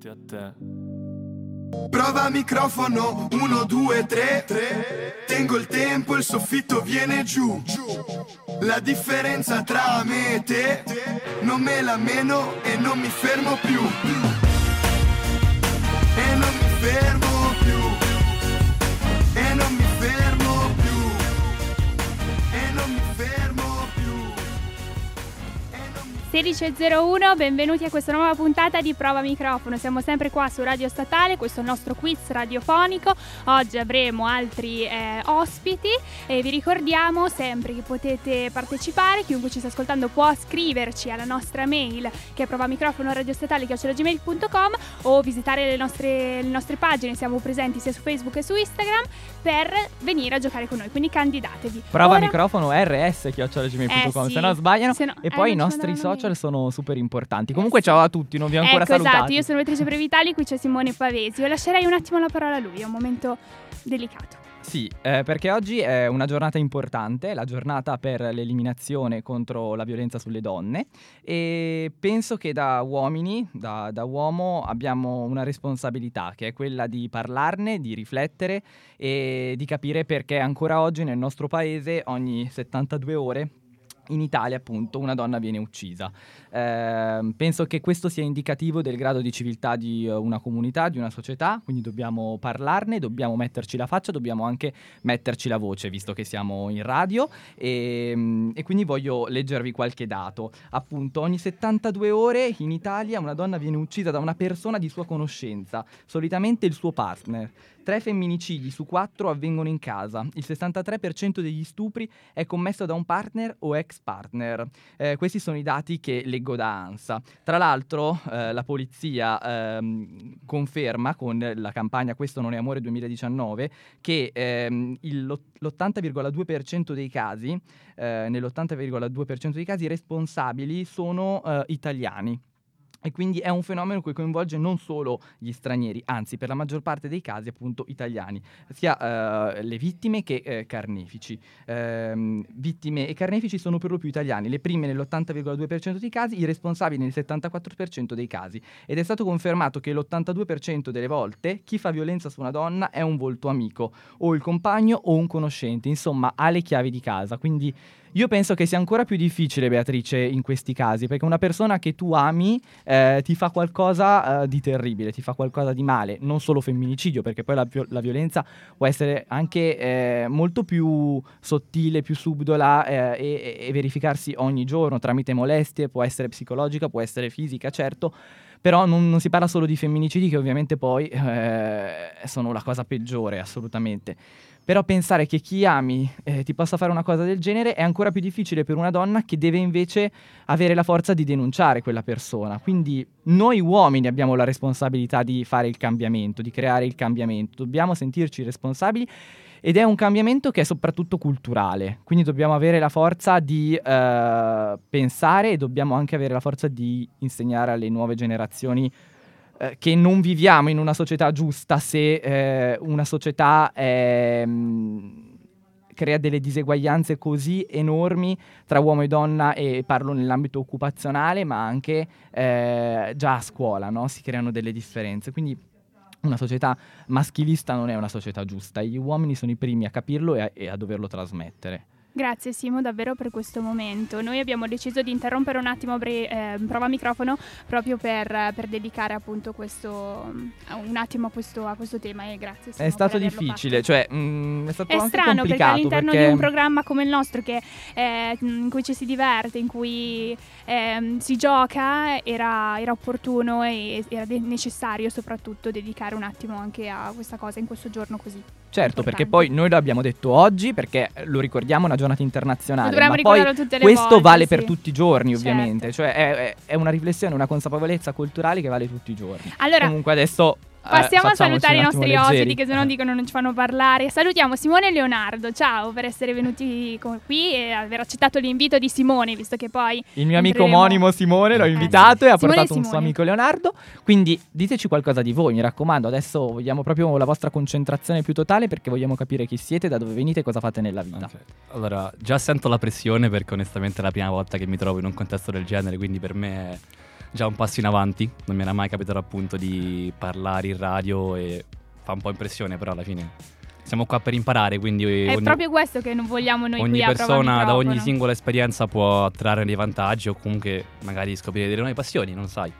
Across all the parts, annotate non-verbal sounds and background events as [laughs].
tutti a te. Prova microfono, 1, 2, 3, 3. Tengo il tempo, il soffitto viene giù. La differenza tra me e te, non me la meno e non mi fermo più. E non mi fermo 16.01, benvenuti a questa nuova puntata di Prova Microfono. Siamo sempre qua su Radio Statale, questo è il nostro quiz radiofonico. Oggi avremo altri eh, ospiti e vi ricordiamo sempre che potete partecipare. Chiunque ci sta ascoltando può scriverci alla nostra mail che è provamicrofonoradiostatale.com o visitare le nostre, le nostre pagine. Siamo presenti sia su Facebook che su Instagram per venire a giocare con noi. Quindi candidatevi. Prova Ora- microfono rs.gmail.com Eh sì. se no sbagliano. Se no- e eh, poi i non ci nostri mandano social sono super importanti. Comunque ciao a tutti, non vi ho ancora ecco, salutati. esatto, io sono Beatrice Previtali, qui c'è Simone Pavesi. Io lascerei un attimo la parola a lui, è un momento delicato. Sì, eh, perché oggi è una giornata importante, la giornata per l'eliminazione contro la violenza sulle donne e penso che da uomini, da, da uomo, abbiamo una responsabilità che è quella di parlarne, di riflettere e di capire perché ancora oggi nel nostro paese ogni 72 ore in Italia appunto una donna viene uccisa. Ehm, penso che questo sia indicativo del grado di civiltà di eh, una comunità, di una società, quindi dobbiamo parlarne, dobbiamo metterci la faccia, dobbiamo anche metterci la voce, visto che siamo in radio. E, mm, e quindi voglio leggervi qualche dato. Appunto, ogni 72 ore in Italia una donna viene uccisa da una persona di sua conoscenza, solitamente il suo partner. Tre femminicidi su quattro avvengono in casa. Il 63% degli stupri è commesso da un partner o ex partner. Eh, questi sono i dati che leggo da ANSA. Tra l'altro, eh, la polizia ehm, conferma con la campagna Questo non è amore 2019 che ehm, il- l'80,2% dei casi, eh, nell'80,2% dei casi, i responsabili sono eh, italiani. E quindi è un fenomeno che coinvolge non solo gli stranieri, anzi per la maggior parte dei casi appunto italiani, sia eh, le vittime che eh, carnefici. Ehm, vittime e carnefici sono per lo più italiani, le prime nell'80,2% dei casi, i responsabili nel 74% dei casi. Ed è stato confermato che l'82% delle volte chi fa violenza su una donna è un volto amico, o il compagno o un conoscente, insomma ha le chiavi di casa. Quindi io penso che sia ancora più difficile, Beatrice, in questi casi, perché una persona che tu ami eh, ti fa qualcosa eh, di terribile, ti fa qualcosa di male, non solo femminicidio, perché poi la, la violenza può essere anche eh, molto più sottile, più subdola eh, e, e verificarsi ogni giorno tramite molestie, può essere psicologica, può essere fisica, certo. Però non, non si parla solo di femminicidi che ovviamente poi eh, sono la cosa peggiore, assolutamente. Però pensare che chi ami eh, ti possa fare una cosa del genere è ancora più difficile per una donna che deve invece avere la forza di denunciare quella persona. Quindi noi uomini abbiamo la responsabilità di fare il cambiamento, di creare il cambiamento. Dobbiamo sentirci responsabili ed è un cambiamento che è soprattutto culturale. Quindi dobbiamo avere la forza di eh, pensare e dobbiamo anche avere la forza di insegnare alle nuove generazioni eh, che non viviamo in una società giusta se eh, una società è, mh, crea delle diseguaglianze così enormi tra uomo e donna e parlo nell'ambito occupazionale ma anche eh, già a scuola no? si creano delle differenze. Quindi una società maschilista non è una società giusta. Gli uomini sono i primi a capirlo e a, e a doverlo trasmettere Grazie Simo davvero per questo momento. Noi abbiamo deciso di interrompere un attimo bre- eh, prova microfono proprio per, per dedicare appunto questo un attimo a questo, a questo tema e grazie Simo è stato difficile fatto. cioè mh, è stato È strano perché all'interno perché di un programma come il nostro che, eh, in cui ci si diverte, in cui ehm, si gioca, era, era opportuno e era de- necessario soprattutto dedicare un attimo anche a questa cosa in questo giorno così. Certo, perché poi noi lo abbiamo detto oggi perché eh, lo ricordiamo, una giornata internazionale. Dovremmo ma poi ricordarlo tutte le questo volte, vale sì. per tutti i giorni, Certo. ovviamente. Cioè è, è- è una riflessione, una consapevolezza culturale che vale tutti i giorni. Allora, Comunque adesso eh, Passiamo a facciamoci salutare i nostri leggeri. ospiti che se no dicono non ci fanno parlare. Salutiamo Simone e Leonardo, ciao per essere venuti con- qui e aver accettato l'invito di Simone, visto che poi Il mio amico entreremo- omonimo Simone l'ho Eh, invitato e ha Simone e portato un suo amico Leonardo. Quindi diteci qualcosa di voi, mi raccomando. Adesso vogliamo proprio la vostra concentrazione più totale perché vogliamo capire chi siete, da dove venite e cosa fate nella vita. Ok. Allora, già sento la pressione perché onestamente è la prima volta che mi trovo in un contesto del genere, quindi per me è già un passo in avanti. Non mi era mai capitato appunto di parlare in radio e fa un po' impressione, però alla fine siamo qua per imparare, quindi è ogni, proprio questo che non vogliamo noi ogni qui persona da ogni singola esperienza può trarre dei vantaggi o comunque magari scoprire delle nuove passioni, non sai.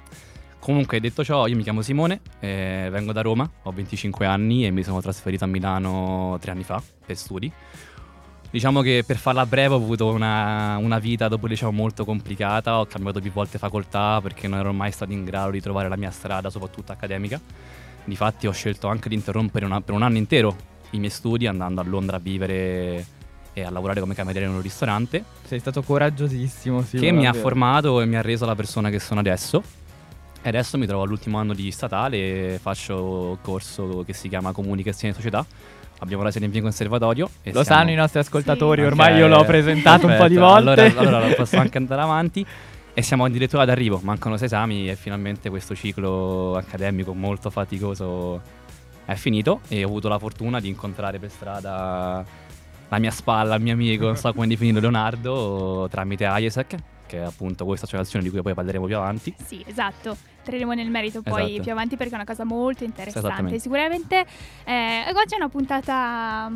Comunque detto ciò, io mi chiamo Simone, eh, vengo da Roma, ho 25 anni e mi sono trasferito a Milano tre anni fa per studi. Diciamo che per farla breve ho avuto una, una vita dopo il liceo molto complicata, ho cambiato più volte facoltà perché non ero mai stato in grado di trovare la mia strada, soprattutto accademica. Difatti ho scelto anche di interrompere una- per un anno intero i miei studi andando a Londra a vivere e a lavorare come cameriere in un ristorante Sei stato coraggiosissimo, sì. che mi ha formato e mi ha reso la persona che sono adesso. E adesso mi trovo all'ultimo anno di statale, faccio un corso che si chiama Comunicazione e Società. Abbiamo la sede in via Conservatorio. Lo siamo- sanno i nostri ascoltatori, Sì. ormai Ok, io l'ho presentato un po' di perfetto. volte. Allora, allora posso anche andare avanti. E siamo addirittura d'arrivo, mancano sei esami e finalmente questo ciclo accademico molto faticoso è finito e ho avuto la fortuna di incontrare per strada la mia spalla, il mio amico, non so come definirlo, Leonardo, tramite IESEC, che è appunto questa associazione di cui poi parleremo più avanti. Sì, esatto. Entreremo nel merito poi Esatto. più avanti perché è una cosa molto interessante. Sicuramente eh, oggi è una puntata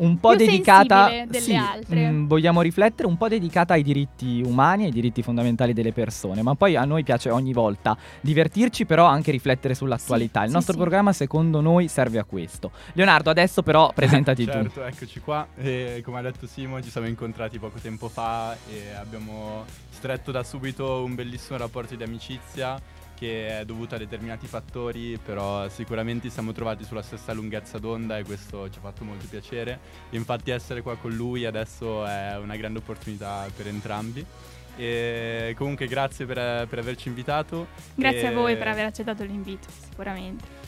un po' più dedicata sì, altre. mm, vogliamo riflettere un po' dedicata ai diritti umani ai diritti fondamentali delle persone ma poi a noi piace ogni volta divertirci però anche riflettere sull'attualità Sì, il sì, nostro sì. programma secondo noi serve a questo Leonardo adesso però [laughs] presentati tu certo, eccoci qua. E come ha detto Simo, ci siamo incontrati poco tempo fa e abbiamo stretto da subito un bellissimo rapporto di amicizia che è dovuto a determinati fattori, però sicuramente siamo trovati sulla stessa lunghezza d'onda e questo ci ha fatto molto piacere. Infatti essere qua con lui adesso è una grande opportunità per entrambi. E comunque grazie per, per averci invitato. Grazie a E- voi per aver accettato l'invito, sicuramente.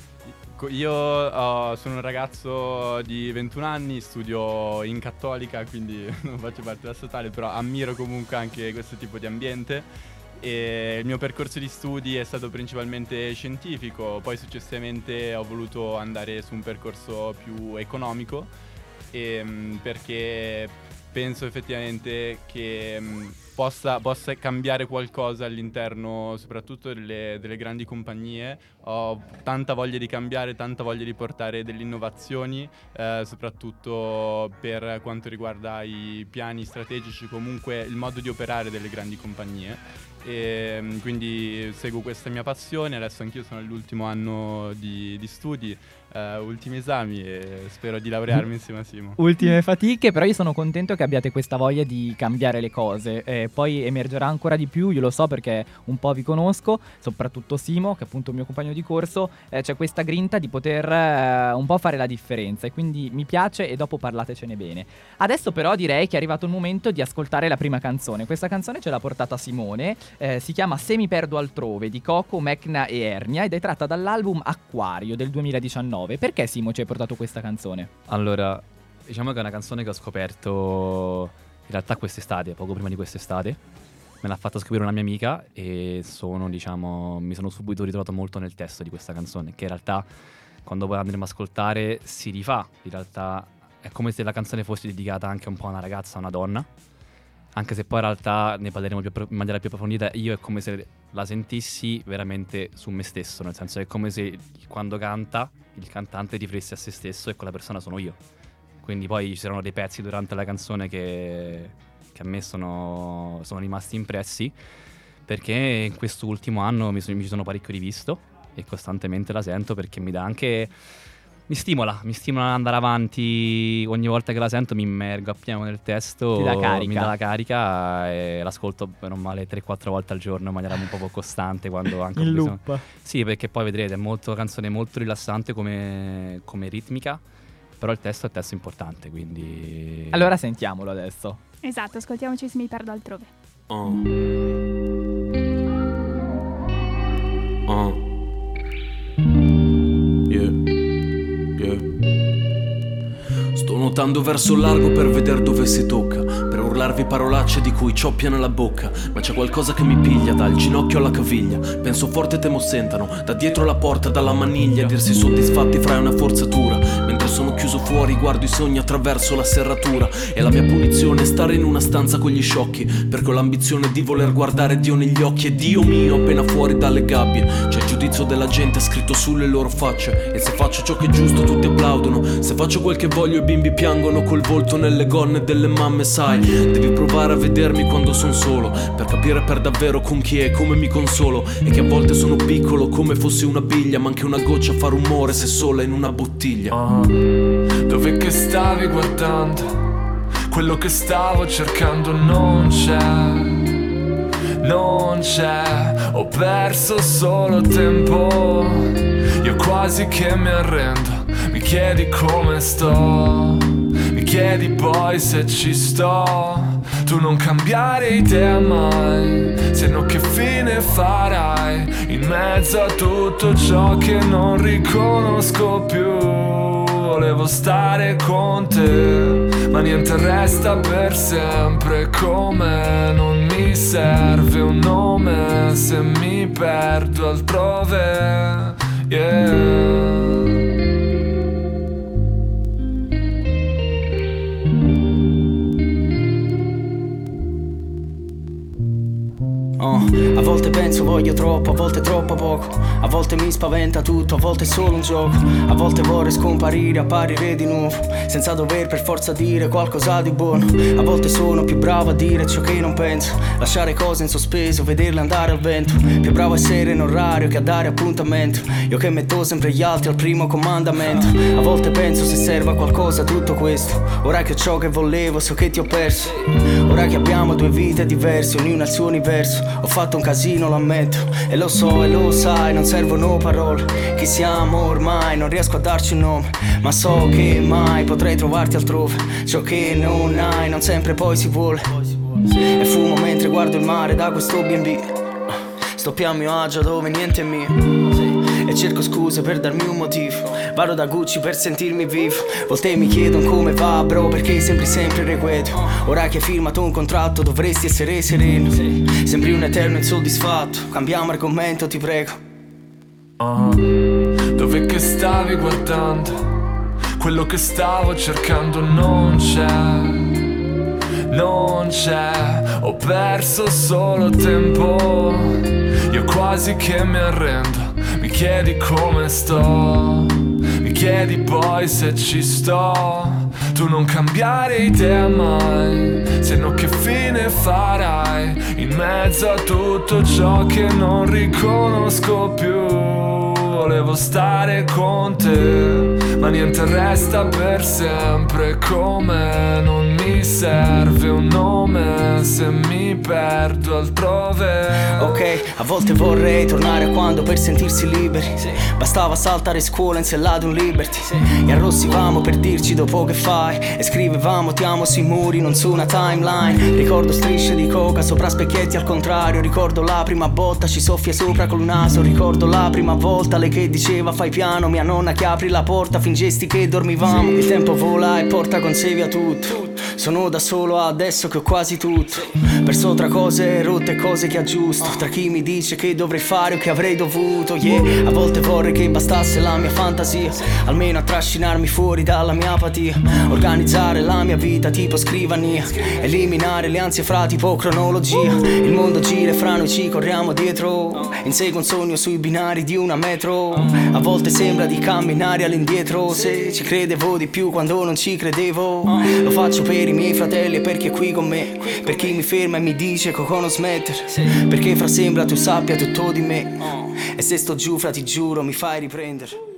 Io oh, sono un ragazzo di 21 anni, studio in cattolica, quindi [laughs] non faccio parte della statale, però ammiro comunque anche questo tipo di ambiente. E il mio percorso di studi è stato principalmente scientifico, poi successivamente ho voluto andare su un percorso più economico ehm, perché penso effettivamente che possa, possa cambiare qualcosa all'interno soprattutto delle, delle grandi compagnie. Ho tanta voglia di cambiare, tanta voglia di portare delle innovazioni, eh, soprattutto per quanto riguarda i piani strategici, comunque il modo di operare delle grandi compagnie. E, mh, quindi seguo questa mia passione, adesso anch'io sono all'ultimo anno di, di studi, eh, ultimi esami e spero di laurearmi insieme a Simo. Ultime fatiche, però io sono contento che abbiate questa voglia di cambiare le cose. Eh, poi emergerà ancora di più, io lo so perché un po' vi conosco, soprattutto Simo, che è appunto il mio compagno di corso. eh, c'è questa grinta di poter eh, un po' fare la differenza e quindi mi piace e dopo parlatecene bene. Adesso però direi che è arrivato il momento di ascoltare la prima canzone. Questa canzone ce l'ha portata Simone, eh, si chiama Se mi perdo altrove di Coco, Mecna e Ernia ed è tratta dall'album Acquario del 2019. Perché Simo ci hai portato questa canzone? Allora, diciamo che è una canzone che ho scoperto in realtà quest'estate, poco prima di quest'estate. Me l'ha fatta scoprire una mia amica e sono, diciamo, mi sono subito ritrovato molto nel testo di questa canzone, che in realtà quando poi andremo a ascoltare si rifà, in realtà è come se la canzone fosse dedicata anche un po' a una ragazza, a una donna. Anche se poi in realtà ne parleremo più in maniera più approfondita, io è come se la sentissi veramente su me stesso, nel senso è come se quando canta il cantante riflesse a se stesso e quella persona sono io. Quindi poi ci saranno dei pezzi durante la canzone che, che a me sono, sono rimasti impressi perché in questo ultimo anno mi, mi ci sono parecchio rivisto e costantemente la sento perché mi dà anche... Mi stimola, mi stimola ad andare avanti ogni volta che la sento mi immergo appieno nel testo, Ti dà carica. mi dà la carica e l'ascolto un male 3-4 volte al giorno in maniera un po' costante quando anche ho In bisogno- loop. sì, perché poi vedrete, è molto canzone molto rilassante come, come ritmica, però il testo è il testo importante, quindi... Allora sentiamolo adesso. Esatto, ascoltiamoci se mi perdo altrove. Uh. Uh. Nuotando verso il largo per vedere dove si tocca. Per urlarvi parolacce di cui ciocchia nella bocca Ma c'è qualcosa che mi piglia dal ginocchio alla caviglia. Penso forte temo sentano Da dietro la porta, dalla maniglia Dirsi soddisfatti fra una forzatura. Mentre sono chiuso fuori guardo i sogni attraverso la serratura. E la mia punizione è stare in una stanza con gli sciocchi Perché ho l'ambizione di voler guardare Dio negli occhi. E Dio mio appena fuori dalle gabbie C'è il giudizio della gente scritto sulle loro facce. E se faccio ciò che è giusto tutti applaudono. Se faccio quel che voglio i bimbi piangono Col volto nelle gonne delle mamme sai Devi provare a vedermi quando son solo Per capire per davvero con chi è e come mi consolo. E che a volte sono piccolo come fossi una biglia Ma anche una goccia fa rumore se sola in una bottiglia. Ah, dove che stavi guardando? Quello che stavo cercando non c'è, non c'è, ho perso solo tempo, io quasi che mi arrendo, mi chiedi come sto, chiedi poi se ci sto, tu non cambiare idea mai, se no che fine farai, in mezzo a tutto ciò che non riconosco più volevo stare con te, ma niente resta per sempre come non mi serve un nome se mi perdo altrove. Yeah. Oh, a volte penso voglio troppo, a volte troppo poco. A volte mi spaventa tutto, a volte è solo un gioco. A volte vorrei scomparire, apparire di nuovo. Senza dover per forza dire qualcosa di buono. A volte sono più bravo a dire ciò che non penso. Lasciare cose in sospeso, vederle andare al vento. Più bravo a essere in orario che a dare appuntamento. Io che metto sempre gli altri al primo comandamento. A volte penso se serva qualcosa tutto questo. Ora che ho ciò che volevo, so che ti ho perso. Ora che abbiamo due vite diverse, ognuna al suo universo. Ho fatto un casino, lo ammetto. E lo so, e lo sai, non servono parole. Chi siamo ormai, non riesco a darci un nome. Ma so che mai potrei trovarti altrove. Ciò che non hai, non sempre poi si vuole. E fumo mentre guardo il mare da questo BB. Sto più a mio agio dove niente è mio. E cerco scuse per darmi un motivo. Vado da Gucci per sentirmi vivo. Volte mi chiedono come va, bro, perché sembri sempre irrequieto. Ora che hai firmato un contratto dovresti essere sereno. Sembri un eterno insoddisfatto. Cambiamo argomento, ti prego. Ah, dove che stavi guardando? Quello che stavo cercando non c'è, non c'è, ho perso solo tempo, io quasi che mi arrendo, mi chiedi come sto, mi chiedi poi se ci sto, tu non cambiare idea mai, se no che fine farai, in mezzo a tutto ciò che non riconosco più volevo stare con te, ma niente resta per sempre. Come non mi serve un nome se mi perdo altrove. Ok, a volte vorrei tornare a quando per sentirsi liberi. Bastava saltare scuola insellato un liberty. E arrossivamo per dirci dopo che fai. E scrivevamo ti amo sui muri, non su una timeline. Ricordo strisce di coca sopra specchietti al contrario Ricordo la prima botta, ci soffia sopra col naso. Ricordo la prima volta, lei che diceva fai piano Mia nonna che apri la porta, fingesti che dormivamo Il tempo vola e porta con sé via tutto. Sono da solo adesso che ho quasi tutto. Perso tra cose rotte e cose che aggiusto Tra chi mi dice che dovrei fare o che avrei dovuto Yeah, a volte vorrei che bastasse la mia fantasia Almeno a trascinarmi fuori dalla mia apatia. Organizzare la mia vita tipo scrivania Eliminare le ansie fra tipo cronologia. Il mondo gira e fra noi ci corriamo dietro Inseguo un sogno sui binari di una metro A volte sembra di camminare all'indietro. Se ci credevo di più quando non ci credevo Lo faccio per i miei fratelli e per chi è qui con me. Per chi mi ferma e mi dice Coco non smettere Perché fra sembra tu sappia tutto di me. E se sto giù fra ti giuro mi fai riprendere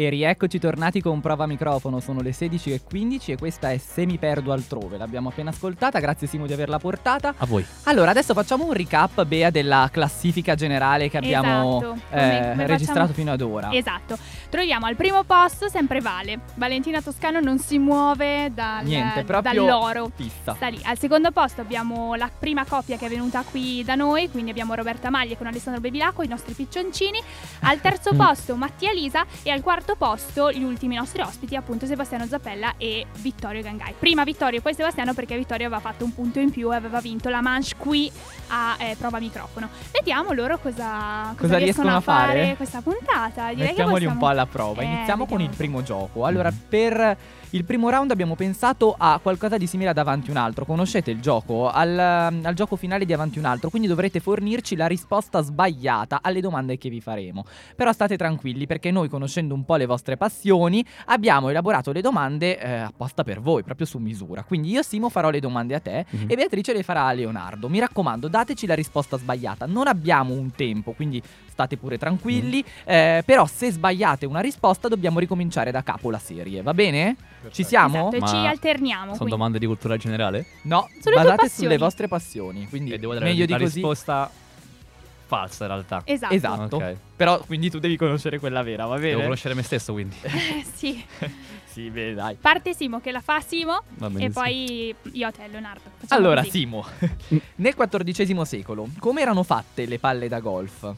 E rieccoci tornati con prova microfono, sono le 16.15 e questa è Se mi perdo altrove, l'abbiamo appena ascoltata, grazie Simo di averla portata. A voi. Allora, adesso facciamo un recap, Bea, della classifica generale che abbiamo Esatto, eh, come- come registrato facciamo- fino ad ora. Esatto. Troviamo al primo posto sempre Vale. Valentina Toscano non si muove dal, Niente, proprio dall'oro. fissa. Sta lì. Al secondo posto abbiamo la prima coppia che è venuta qui da noi, quindi abbiamo Roberta Maglie con Alessandro Bevilacqua, i nostri piccioncini. Al terzo [laughs] posto Mattia Lisa e al quarto quarto posto gli ultimi nostri ospiti, appunto Sebastiano Zappella e Vittorio Gangai. Prima Vittorio e poi Sebastiano perché Vittorio aveva fatto un punto in più e aveva vinto la manche qui a eh, prova microfono. Vediamo loro cosa, Cosa riescono a fare? questa puntata. Direi Mettiamoli che un possiamo- po' alla prova. Eh, Iniziamo con il vediamo. primo gioco. Allora, per il primo round abbiamo pensato a qualcosa di simile ad Avanti un altro. Conoscete il gioco? Al, al gioco finale di Avanti un altro. Quindi dovrete fornirci la risposta sbagliata alle domande che vi faremo. Però state tranquilli perché noi, conoscendo un po' le vostre passioni, abbiamo elaborato le domande eh, apposta per voi, proprio su misura. Quindi io, Simo, farò le domande a te Mhm. e Beatrice le farà a Leonardo. Mi raccomando, dateci la risposta sbagliata. Non abbiamo un tempo, quindi state pure tranquilli. eh, però se sbagliate una risposta dobbiamo ricominciare da capo la serie, va bene? Ci siamo? Esatto, Ma ci alterniamo. Sono quindi. domande di cultura generale? No, tue basate sulle vostre passioni. Quindi E devo dare meglio la di così. risposta falsa in realtà. Esatto. Esatto. Ok. Però quindi tu devi conoscere quella vera, va bene? Devo conoscere me stesso quindi. [laughs] Eh, sì. [laughs] Sì, bene, dai. Parte Simo che la fa Simo e poi io a te Leonardo. Facciamo Allora, così. Simo, [laughs] nel XIV secolo, come erano fatte le palle da golf?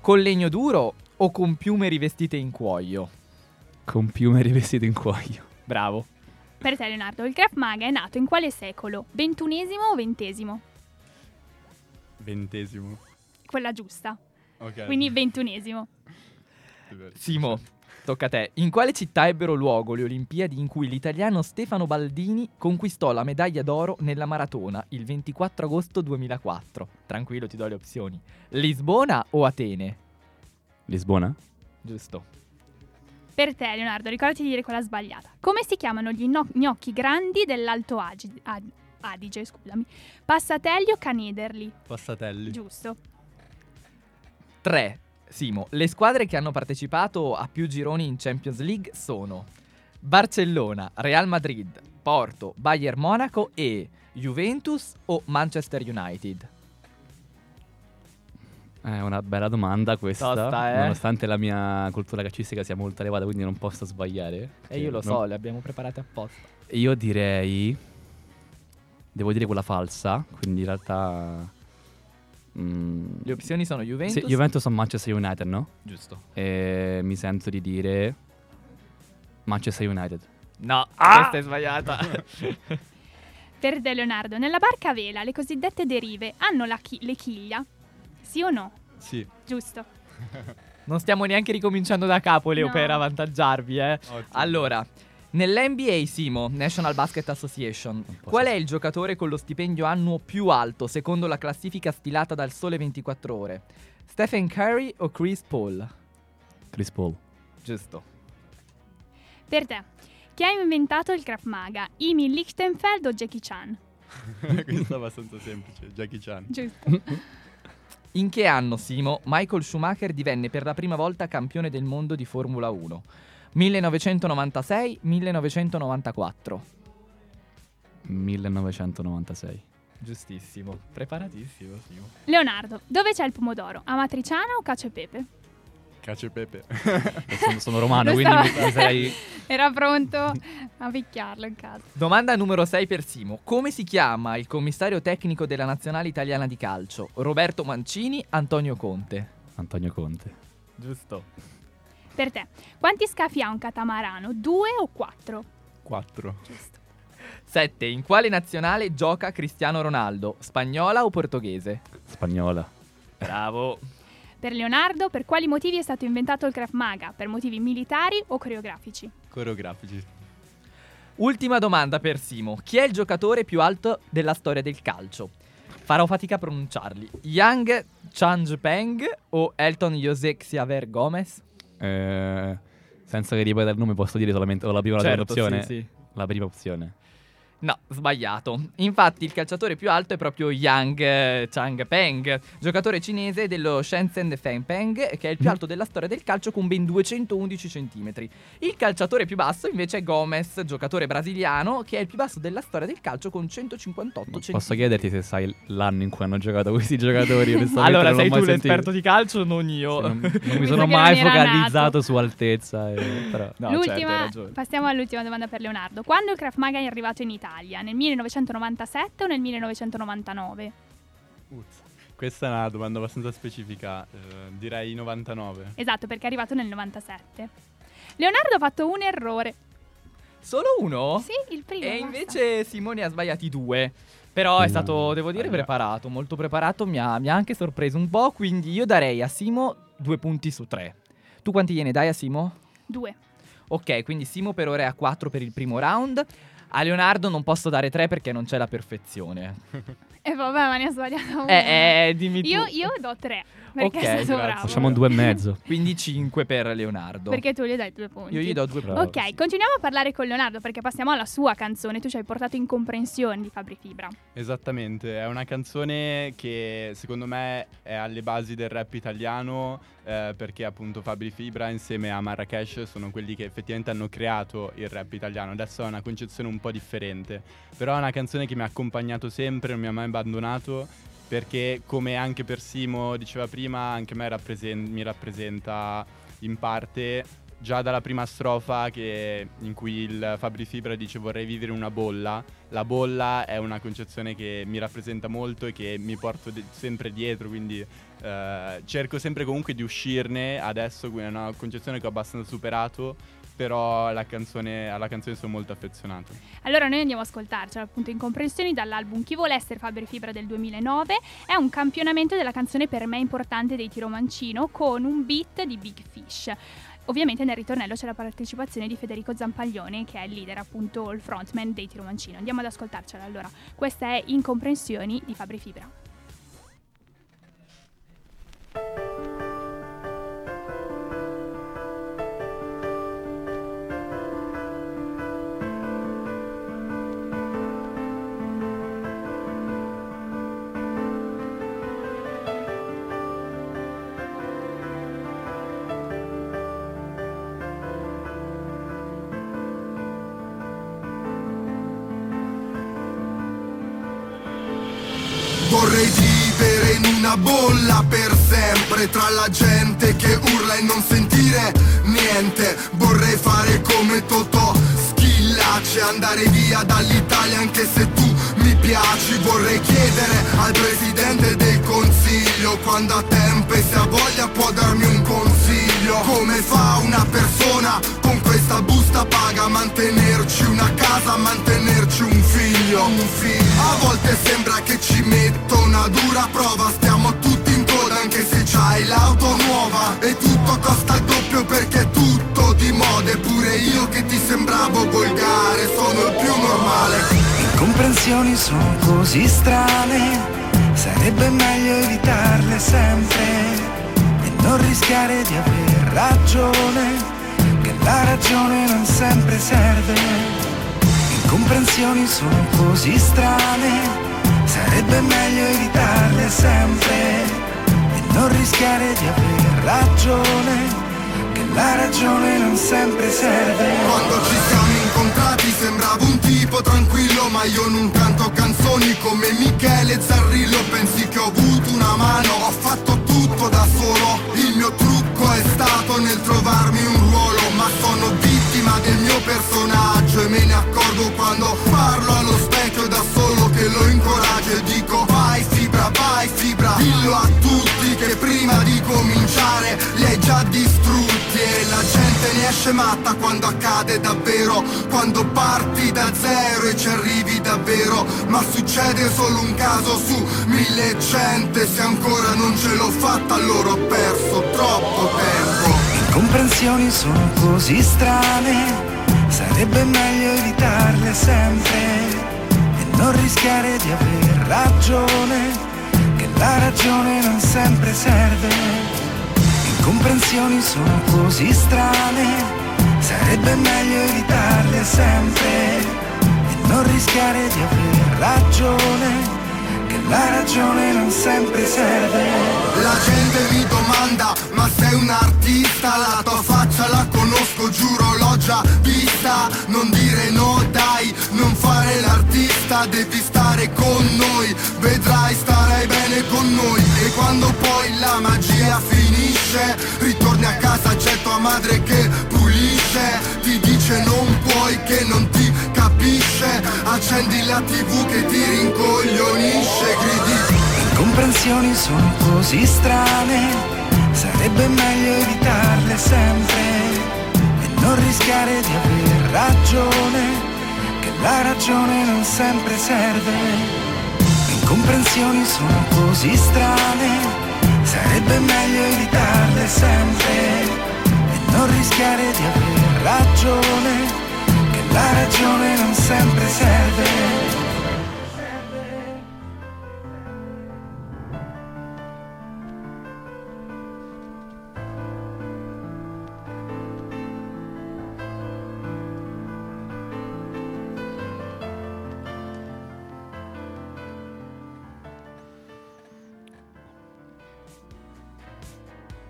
Con legno duro o con piume rivestite in cuoio? Con piume rivestito in cuoio. Bravo. Per te Leonardo, il Krav Maga è nato in quale secolo? Ventunesimo o ventesimo? Ventesimo. Quella giusta. Ok. Quindi ventunesimo. Simo, tocca a te. In quale città ebbero luogo le Olimpiadi in cui l'italiano Stefano Baldini conquistò la medaglia d'oro nella maratona il 24 agosto 2004? Tranquillo, ti do le opzioni. Lisbona o Atene? Lisbona? Giusto. Per te Leonardo, ricordati di dire quella sbagliata. Come si chiamano gli gno- gnocchi grandi dell'Alto Agi- Ad- Adige? Scusami. Passatelli o Canederli? Passatelli. Giusto. 3. Simo, le squadre che hanno partecipato a più gironi in Champions League sono Barcellona, Real Madrid, Porto, Bayern Monaco e Juventus o Manchester United? È una bella domanda questa. Tosta, eh? Nonostante la mia cultura calcistica sia molto elevata, quindi non posso sbagliare. E io lo so, non- le abbiamo preparate apposta. Io direi. Devo dire quella falsa. Quindi in realtà. mm, Le opzioni sono Juventus. sì, Juventus o Manchester United, no? Giusto. E mi sento di dire. Manchester United. No, questa è sbagliata. [laughs] Per te Leonardo, nella barca a vela le cosiddette derive hanno la chi- le chiglia? Sì o no? Sì. Giusto. [laughs] non stiamo neanche ricominciando da capo, Leo, No. per avvantaggiarvi, eh. Ottimo. Allora, nell'NBA, Simo, National Basket Association, qual è il giocatore con lo stipendio annuo più alto secondo la classifica stilata dal Sole 24 Ore? Stephen Curry o Chris Paul? Chris Paul. Giusto. Per te, chi ha inventato il Krav Maga? Imi Lichtenfeld o Jackie Chan? [laughs] Questo è abbastanza semplice. Jackie Chan. Giusto. [laughs] In che anno, Simo, Michael Schumacher divenne per la prima volta campione del mondo di Formula 1? 1996-1994. 1996. Giustissimo. Preparatissimo, Simo. Leonardo, dove c'è il pomodoro? Amatriciana o cacio e pepe? Cacio e pepe. Sono, sono romano, Lo quindi mi, mi sarei. [laughs] Era pronto a picchiarlo in casa. Domanda numero 6 per Simo. Come si chiama il commissario tecnico della nazionale italiana di calcio? Roberto Mancini, Antonio Conte. Antonio Conte. Giusto. Per te, quanti scafi ha un catamarano? Due o quattro? 4. Giusto. 7. In quale nazionale gioca Cristiano Ronaldo? Spagnola o portoghese? Spagnola. Bravo. Per Leonardo, per quali motivi è stato inventato il Krav Maga? Per motivi militari o coreografici? Coreografici. Ultima domanda per Simo. Chi è il giocatore più alto della storia del calcio? Farò fatica a pronunciarli. Yang Changpeng o Elton José Xiaver Gomez? Eh, senza che ripeta il nome, posso dire solamente la prima o la Certo, opzione? sì, sì. La prima opzione. No, sbagliato. Infatti il calciatore più alto è proprio Yang eh, Changpeng, giocatore cinese dello Shenzhen Fengpeng, che è il più alto della storia del calcio con ben 211 cm. Il calciatore più basso invece è Gomez, giocatore brasiliano, che è il più basso della storia del calcio con 158 cm. Posso chiederti se sai l'anno in cui hanno giocato questi giocatori? [laughs] Allora, sei tu sentito. l'esperto di calcio, non io. Sì, non, [laughs] non mi sono mai focalizzato su altezza. eh, però. No, certo, L'ultima, ragione. passiamo all'ultima domanda per Leonardo. Quando il Krav Maga è arrivato in Italia? Nel 1997 o nel 1999? Questa è una domanda abbastanza specifica. eh, direi 99. Esatto, perché è arrivato nel 97. Leonardo ha fatto un errore. Solo uno? Sì, il primo. E basta. invece Simone ha sbagliati due. Però è stato, devo dire, allora. preparato, molto preparato, mi ha, mi ha anche sorpreso un po', quindi io darei a Simo due punti su tre. Tu quanti gliene dai a Simo? Due. Ok, quindi Simo per ora è a 4 per il primo round. A Leonardo non posso dare 3 perché non c'è la perfezione. [laughs] E vabbè, ma ne ha sbagliato uno. Eh, eh, dimmi tu. Io, io do tre. Perché Ok, è stato. Facciamo un due e mezzo. [laughs] Quindi 5 per Leonardo. Perché tu gli dai due punti. Io gli do due punti. Ok, continuiamo a parlare con Leonardo perché passiamo alla sua canzone. Tu ci hai portato incomprensioni di Fabri Fibra. Esattamente, è una canzone che secondo me è alle basi del rap italiano eh, perché appunto Fabri Fibra insieme a Marrakesh sono quelli che effettivamente hanno creato il rap italiano. Adesso ha una concezione un po' differente, però è una canzone che mi ha accompagnato sempre, non mi ha mai abbandonato perché come anche per Simo diceva prima, anche a me rappresen- mi rappresenta in parte già dalla prima strofa che- in cui il Fabri Fibra dice vorrei vivere una bolla, la bolla è una concezione che mi rappresenta molto e che mi porto de- sempre dietro, quindi eh, cerco sempre comunque di uscirne. Adesso, è una concezione che ho abbastanza superato, però la canzone- alla canzone sono molto affezionato. Allora noi andiamo a ascoltarcela appunto Incomprensioni dall'album Chi vuole essere Fabri Fibra del 2009. È un campionamento della canzone per me importante dei Tiro Mancino con un beat di Big Fish. Ovviamente nel ritornello c'è la partecipazione di Federico Zampaglione che è il leader appunto il frontman dei Tiro Mancino. Andiamo ad ascoltarcela allora. Questa è Incomprensioni di Fabri Fibra. Vorrei vivere in una bolla per sempre Tra la gente che urla e non sentire niente. Vorrei fare come Totò Schillaci Andare via dall'Italia anche se tu mi piaci. Vorrei chiedere al Presidente del Consiglio Quando ha tempo e se ha voglia può darmi un consiglio. Come fa una persona con questa busta paga? Mantenerci una casa, mantenerci un figlio Figlio A volte sembra che ci metto una dura prova. Stiamo tutti in coda anche se c'hai l'auto nuova. E tutto costa il doppio perché è tutto di moda. Eppure io che ti sembravo volgare sono il più normale. Incomprensioni sono così strane, sarebbe meglio evitarle sempre. E non rischiare di aver ragione, che la ragione non sempre serve. Incomprensioni sono così strane, sarebbe meglio evitarle sempre e non rischiare di aver ragione, che la ragione non sempre serve. Quando ci siamo incontrati sembravo un tipo tranquillo Ma io non canto canzoni come Michele Zarrillo Pensi che ho avuto una mano, ho fatto tutto da solo Il mio trucco è stato nel trovarmi un ruolo Ma sono del mio personaggio E me ne accorgo quando parlo allo specchio da solo che lo incoraggio E dico vai fibra, vai fibra Dillo a tutti che prima di cominciare li hai già distrutti E la gente ne esce matta quando accade davvero Quando parti da zero e ci arrivi davvero Ma succede solo un caso su mille cente Se ancora non ce l'ho fatta allora ho perso troppo tempo Incomprensioni sono così strane, sarebbe meglio evitarle sempre e non rischiare di aver ragione, che la ragione non sempre serve. Incomprensioni sono così strane, sarebbe meglio evitarle sempre e non rischiare di aver ragione, che la ragione non sempre serve. La gente mi domanda, ma sei un artista? La tua faccia la conosco, giuro l'ho già vista Non dire no dai, non fare l'artista Devi stare con noi, vedrai starai bene con noi E quando poi la magia finisce Ritorni a casa, c'è tua madre che pulisce Ti dice non puoi, che non ti capisce Accendi la tv che ti rincoglionisce Gridi Incomprensioni sono così strane, sarebbe meglio evitarle sempre e non rischiare di aver ragione, che la ragione non sempre serve. Le incomprensioni sono così strane, sarebbe meglio evitarle sempre e non rischiare di aver ragione, sempre serve.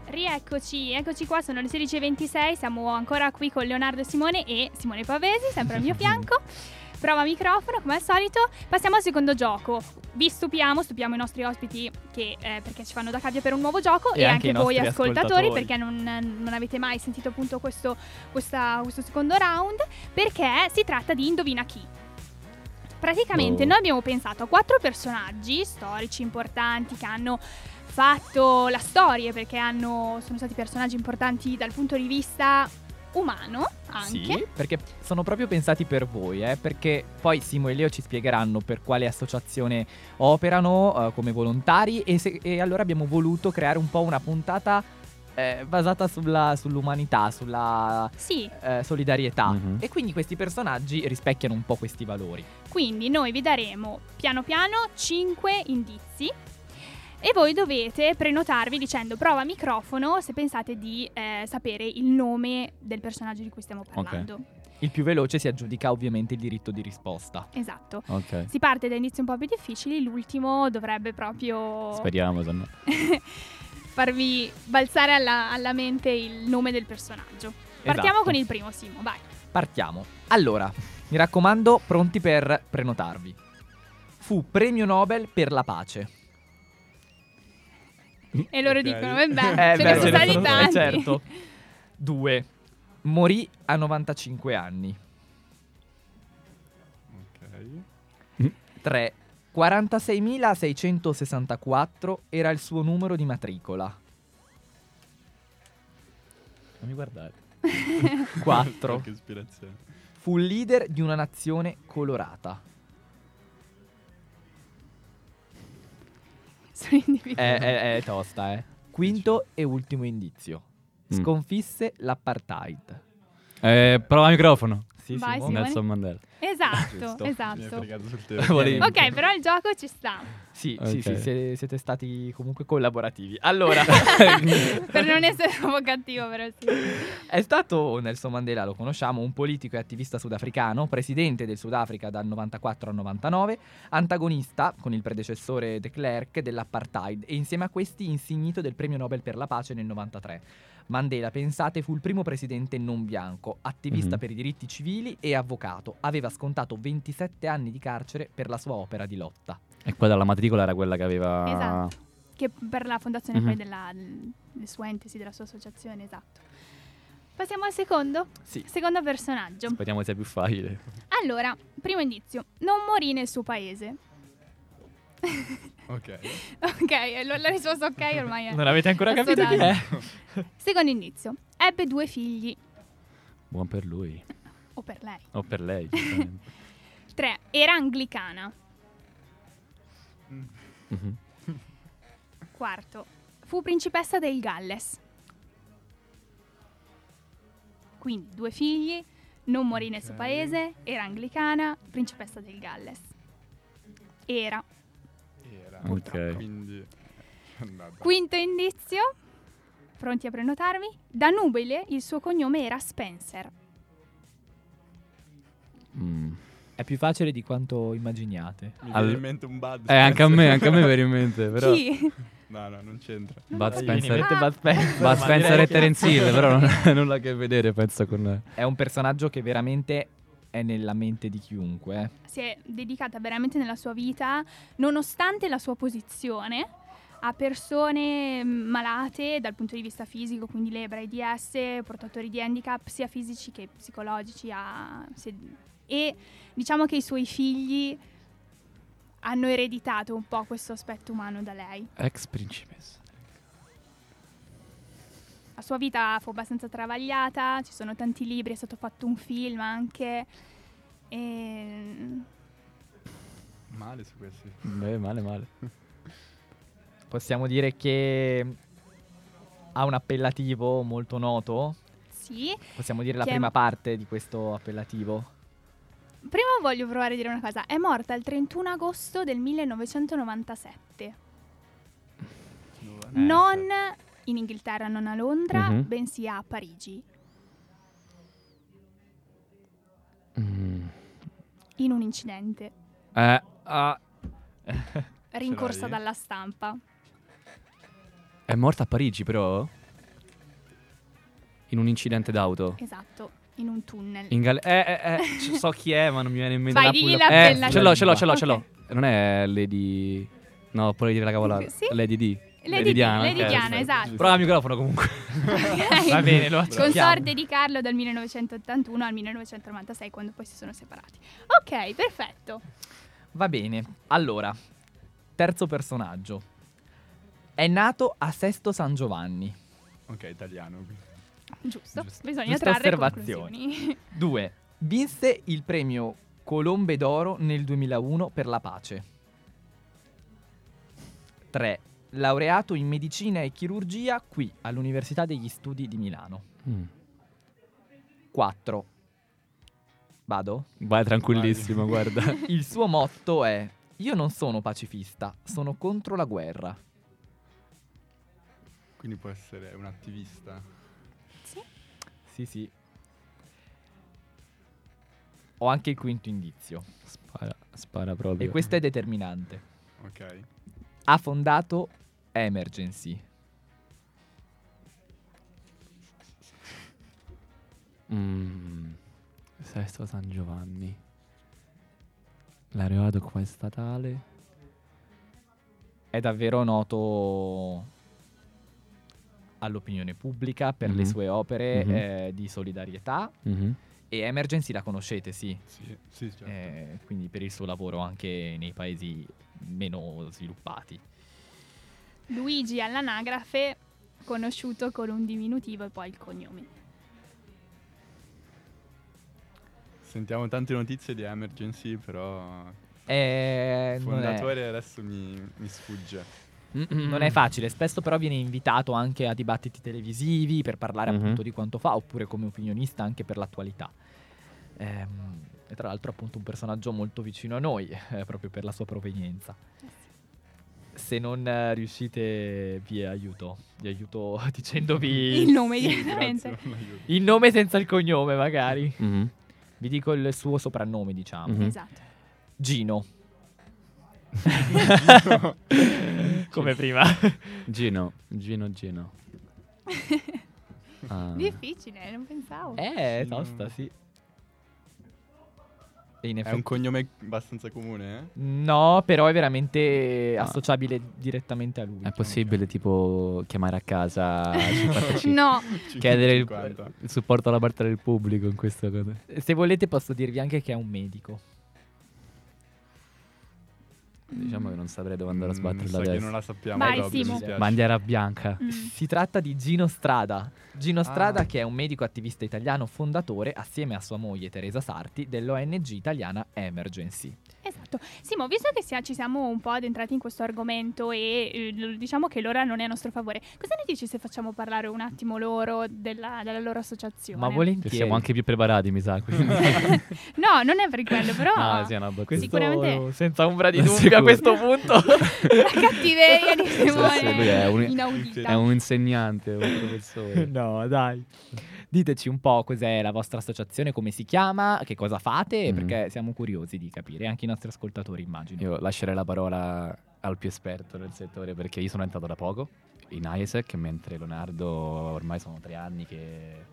Rieccoci, eccoci qua, sono le 16.26, siamo ancora qui con Leonardo Simone e Simone Pavesi, sempre al mio fianco. [laughs] Prova microfono, come al solito. Passiamo al secondo gioco. Vi stupiamo, stupiamo i nostri ospiti che, eh, perché ci fanno da cavia per un nuovo gioco E e, anche anche, voi ascoltatori, ascoltatori. perché non, non avete mai sentito appunto questo, questa- questo secondo round, perché si tratta di Indovina chi. Praticamente Oh. noi abbiamo pensato a quattro personaggi storici importanti che hanno fatto la storia perché hanno, sono stati personaggi importanti dal punto di vista umano anche. Sì, perché sono proprio pensati per voi, eh, perché poi Simo e Leo ci spiegheranno per quale associazione operano eh, come volontari e, se- e allora abbiamo voluto creare un po' una puntata eh, basata sulla- sull'umanità, sulla Sì, eh, solidarietà Mhm. e quindi questi personaggi rispecchiano un po' questi valori. quindi noi vi daremo piano piano 5 indizi e voi dovete prenotarvi dicendo prova microfono se pensate di eh, sapere il nome del personaggio di cui stiamo parlando. Il più veloce si aggiudica ovviamente il diritto di risposta. Esatto. Ok. Si parte da indizi un po' più difficili, l'ultimo dovrebbe proprio Speriamo, se no. [laughs] farvi balzare alla, alla mente il nome del personaggio. Partiamo Esatto. con il primo, Simo, vai. Partiamo. Allora, mi raccomando, pronti per prenotarvi. Fu premio Nobel per la pace. E loro [laughs] Ok. dicono, beh, Eh, ce beh, ne sono stati sono- eh, tanti. certo. Due. Morì a 95 anni. Ok. 3. 46.664 era il suo numero di matricola. Fammi guardare. 4. [laughs] Che ispirazione. Fu leader di una nazione colorata. Sono [laughs] individui. È, è- è tosta, eh. Quinto e ultimo indizio. Mm. Sconfisse l'apartheid. Eh, prova microfono. Sì, Vai, Simo? Simone. Nelson Mandela. Esatto, Giusto. Mi hai esatto. fregato sul tempo. Volevi- Ok, però il gioco ci sta. Sì, sì, sì, sie- siete stati comunque collaborativi. Allora, [laughs] per non essere [laughs] troppo cattivo, però sì. è stato Nelson Mandela, lo conosciamo, un politico e attivista sudafricano, presidente del Sudafrica dal 94 al 99, antagonista con il predecessore de Klerk dell'apartheid e insieme a questi insignito del premio Nobel per la pace nel 93. Mandela, pensate, fu il primo presidente non bianco, attivista Mhm. per i diritti civili e avvocato. Aveva scontato 27 anni di carcere per la sua opera di lotta. E quella della matricola era quella che aveva... Esatto. Che per la fondazione Mhm. poi della, del suo entesi, della sua associazione, esatto. Passiamo al secondo. Sì. Secondo personaggio. Speriamo sia più facile. Allora, primo indizio. Non morì nel suo paese. Ok. ok, lo- la risposta ok ormai è. Non avete ancora capito chi è? Secondo indizio. Ebbe due figli. Buon per lui. O per lei. O per lei. giustamente. [laughs] Tre. Era anglicana. Mhm. Quarto. Fu principessa del Galles. Quindi due figli, non morì nel suo paese, era anglicana, principessa del Galles. Era. Era. Ok. Quindi... Quinto indizio. Pronti a prenotarvi? Da nubile il suo cognome era Spencer. Mm. È più facile di quanto immaginiate. Mi Al- viene in mente un bad Eh, anche a me, Spencer. anche a me viene in mente, però... Chi? No, no, non c'entra. Bud Spencer... mente Bud Spencer, Bud Spencer e Terence Hill, però non ha nulla a che vedere, penso, con... È un personaggio che veramente è nella mente di chiunque. eh. Si è dedicata veramente nella sua vita, nonostante la sua posizione, a persone mm, malate dal punto di vista fisico, quindi lebra, AIDS, portatori di handicap sia fisici che psicologici. è- e diciamo che i suoi figli hanno ereditato un po' questo aspetto umano da lei. Ex principessa. La sua vita fu abbastanza travagliata, ci sono tanti libri, è stato fatto un film anche. E... Male su questi. Beh, male, male. [laughs] Possiamo dire che ha un appellativo molto noto. Sì, Possiamo dire la Che è- prima parte di questo appellativo. prima voglio provare a dire una cosa. È morta il 31 agosto del 1997. Eh, non in Inghilterra, non a Londra, Mhm. bensì a Parigi, Mm. in un incidente Eh, ah, [laughs] rincorsa dalla stampa. è morta a Parigi, però? In un incidente d'auto. Esatto, in un tunnel. In gal- eh, eh, eh, so chi è, ma non mi viene in mente. Vai, la pulla- l'appellativo. Eh, ce l'ho, ce l'ho, ce l'ho, Ok. ce l'ho. Non è Lady... No, poi dire la cavolata. Sì. Lady D. Lady, Diana. Lady Diana, esatto. Prova il microfono comunque. Va bene, lo accettiamo. Consorte di Carlo dal 1981 al 1996, quando poi si sono separati. Ok, perfetto. Va bene. Allora, terzo personaggio. È nato a Sesto San Giovanni. Ok, italiano. Giusto, Giusto. bisogna Giuste trarre osservazioni. conclusioni. 2. Vinse il premio Colombe d'Oro nel 2001 per la pace. 3. Laureato in medicina e chirurgia qui all'Università degli Studi di Milano. Mm. 4. Vado? Vai tranquillissimo, guarda. [laughs] Il suo motto è Io non sono pacifista, sono contro la guerra. Quindi può essere un attivista. Sì, sì. Ho anche il quinto indizio. Spara, spara proprio. E questo è determinante. Ok. Ha fondato Emergency. Mm. Sesto San Giovanni. Laureato come statale. È davvero noto all'opinione pubblica per le Mhm. sue opere Mhm. eh, di solidarietà. Mhm. E Emergency la conoscete, sì. Sì, sì, certo. Eh, quindi per il suo lavoro anche nei paesi meno sviluppati. Luigi all'anagrafe, conosciuto con un diminutivo e poi il cognome. Sentiamo tante notizie di Emergency, però Eh, il è, fondatore adesso mi, mi sfugge. non è facile, spesso però viene invitato anche a dibattiti televisivi per parlare Mhm. appunto di quanto fa, oppure come opinionista anche per l'attualità. Ehm, e tra l'altro appunto un personaggio molto vicino a noi, [laughs] eh, proprio per la sua provenienza. Se non eh, riuscite vi aiuto, vi aiuto [laughs] dicendovi [laughs] Il nome Sì, direttamente. il nome senza il cognome magari. Mhm. Vi dico il suo soprannome diciamo. Mhm. Esatto. Gino. [laughs] come prima. Gino, Gino, Gino. Ah. Difficile, non pensavo. Eh, Gino. tosta, sì. E in È effetti un cognome abbastanza comune, eh? No, però è veramente Ah. associabile direttamente a lui. È diciamo. possibile tipo chiamare a casa [laughs] 55 No, chiedere il, 50. il supporto da parte del pubblico in questa cosa. Se volete posso dirvi anche che è un medico. Diciamo che non saprei dove andare a Mm, sbattere sa la che testa. non la sappiamo Vai, proprio, Simo. Bandiera bianca. Mm. Si tratta di Gino Strada. Gino Ah. Strada che è un medico attivista italiano fondatore assieme a sua moglie Teresa Sarti dell'ONG italiana Emergency. Esatto. Simo, visto che sia- ci siamo un po' addentrati in questo argomento e eh, diciamo che l'ora non è a nostro favore, cosa ne dici se facciamo parlare un attimo loro della, della loro associazione? Ma Che volentieri. siamo anche più preparati, mi sa. [laughs] No, non è per quello, però no, [laughs] sì, una battuta. Questo Sicuramente- senza ombra di [laughs] dubbio a questo punto. la cattiveria di Simone sì, lui è un- inaudita. È un insegnante, un professore. no, dai. Diteci un po' cos'è la vostra associazione, come si chiama, che cosa fate, Mm. perché siamo curiosi di capire, anche i nostri ascoltatori immagino. Io lascerei la parola al più esperto del settore perché io sono entrato da poco in ISEC, mentre Leonardo ormai sono tre anni che...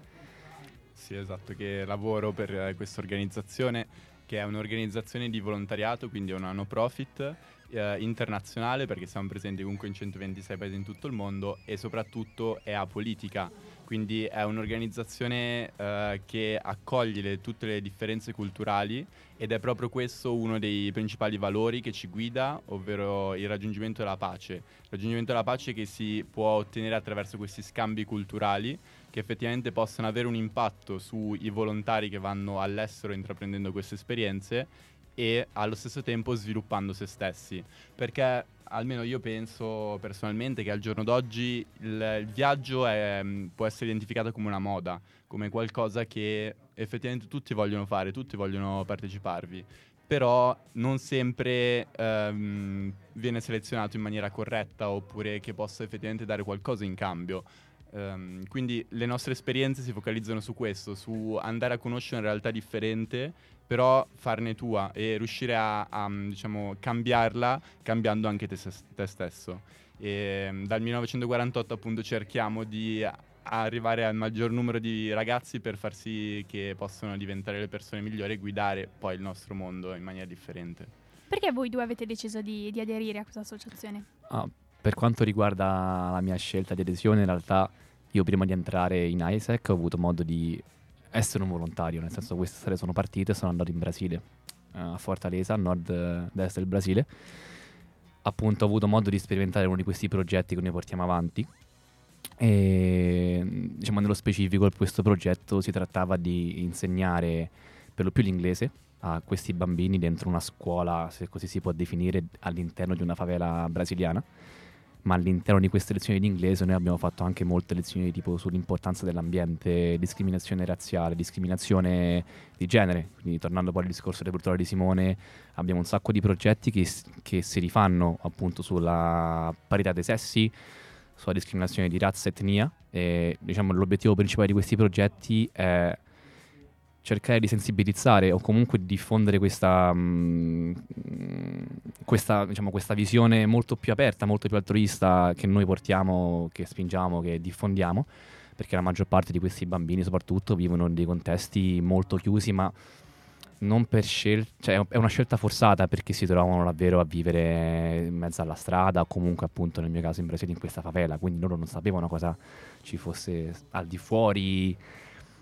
Sì, esatto, che lavoro per questa organizzazione che è un'organizzazione di volontariato, quindi è una no profit eh, internazionale perché siamo presenti comunque in 126 paesi in tutto il mondo e soprattutto è apolitica, quindi è un'organizzazione eh, che accoglie le- tutte le differenze culturali ed è proprio questo uno dei principali valori che ci guida, ovvero il raggiungimento della pace. Il raggiungimento della pace che si può ottenere attraverso questi scambi culturali che effettivamente possono avere un impatto sui volontari che vanno all'estero intraprendendo queste esperienze e allo stesso tempo sviluppando se stessi. Perché almeno io penso personalmente che al giorno d'oggi il, il viaggio è, mh, può essere identificato come una moda, come qualcosa che effettivamente tutti vogliono fare, tutti vogliono parteciparvi. Però non sempre ehm, viene selezionato in maniera corretta oppure che possa effettivamente dare qualcosa in cambio. Ehm, quindi le nostre esperienze si focalizzano su questo, su andare a conoscere una realtà differente, però farne tua e riuscire a, a, diciamo, cambiarla cambiando anche te, te stesso. E, mm, dal 1948 appunto cerchiamo di arrivare al maggior numero di ragazzi per far sì che possano diventare le persone migliori e guidare poi il nostro mondo in maniera differente. Perché voi due avete deciso di, di aderire a questa associazione? Ah, per quanto riguarda la mia scelta di adesione, in realtà io prima di entrare in ISEC ho avuto modo di essere un volontario, nel senso quest'estate sono partito e sono andato in Brasile, eh, a Fortaleza, a nord-est del Brasile. Appunto ho avuto modo di sperimentare uno di questi progetti che noi portiamo avanti e diciamo nello specifico questo progetto si trattava di insegnare per lo più l'inglese a questi bambini dentro una scuola, se così si può definire, all'interno di una favela brasiliana. Ma all'interno di queste lezioni di inglese noi abbiamo fatto anche molte lezioni tipo sull'importanza dell'ambiente, discriminazione razziale, discriminazione di genere. Quindi tornando poi al discorso del brutale di Simone, abbiamo un sacco di progetti che, che si rifanno appunto sulla parità dei sessi, sulla discriminazione di razza e etnia. E diciamo l'obiettivo principale di questi progetti è cercare di sensibilizzare o comunque diffondere questa, mm, questa, diciamo, questa visione molto più aperta, molto più altruista che noi portiamo, che spingiamo, che diffondiamo, perché la maggior parte di questi bambini soprattutto vivono in dei contesti molto chiusi, ma non per scelta, cioè è una scelta forzata perché si trovano davvero a vivere in mezzo alla strada o comunque appunto nel mio caso in Brasile in questa favela, quindi loro non sapevano cosa ci fosse al di fuori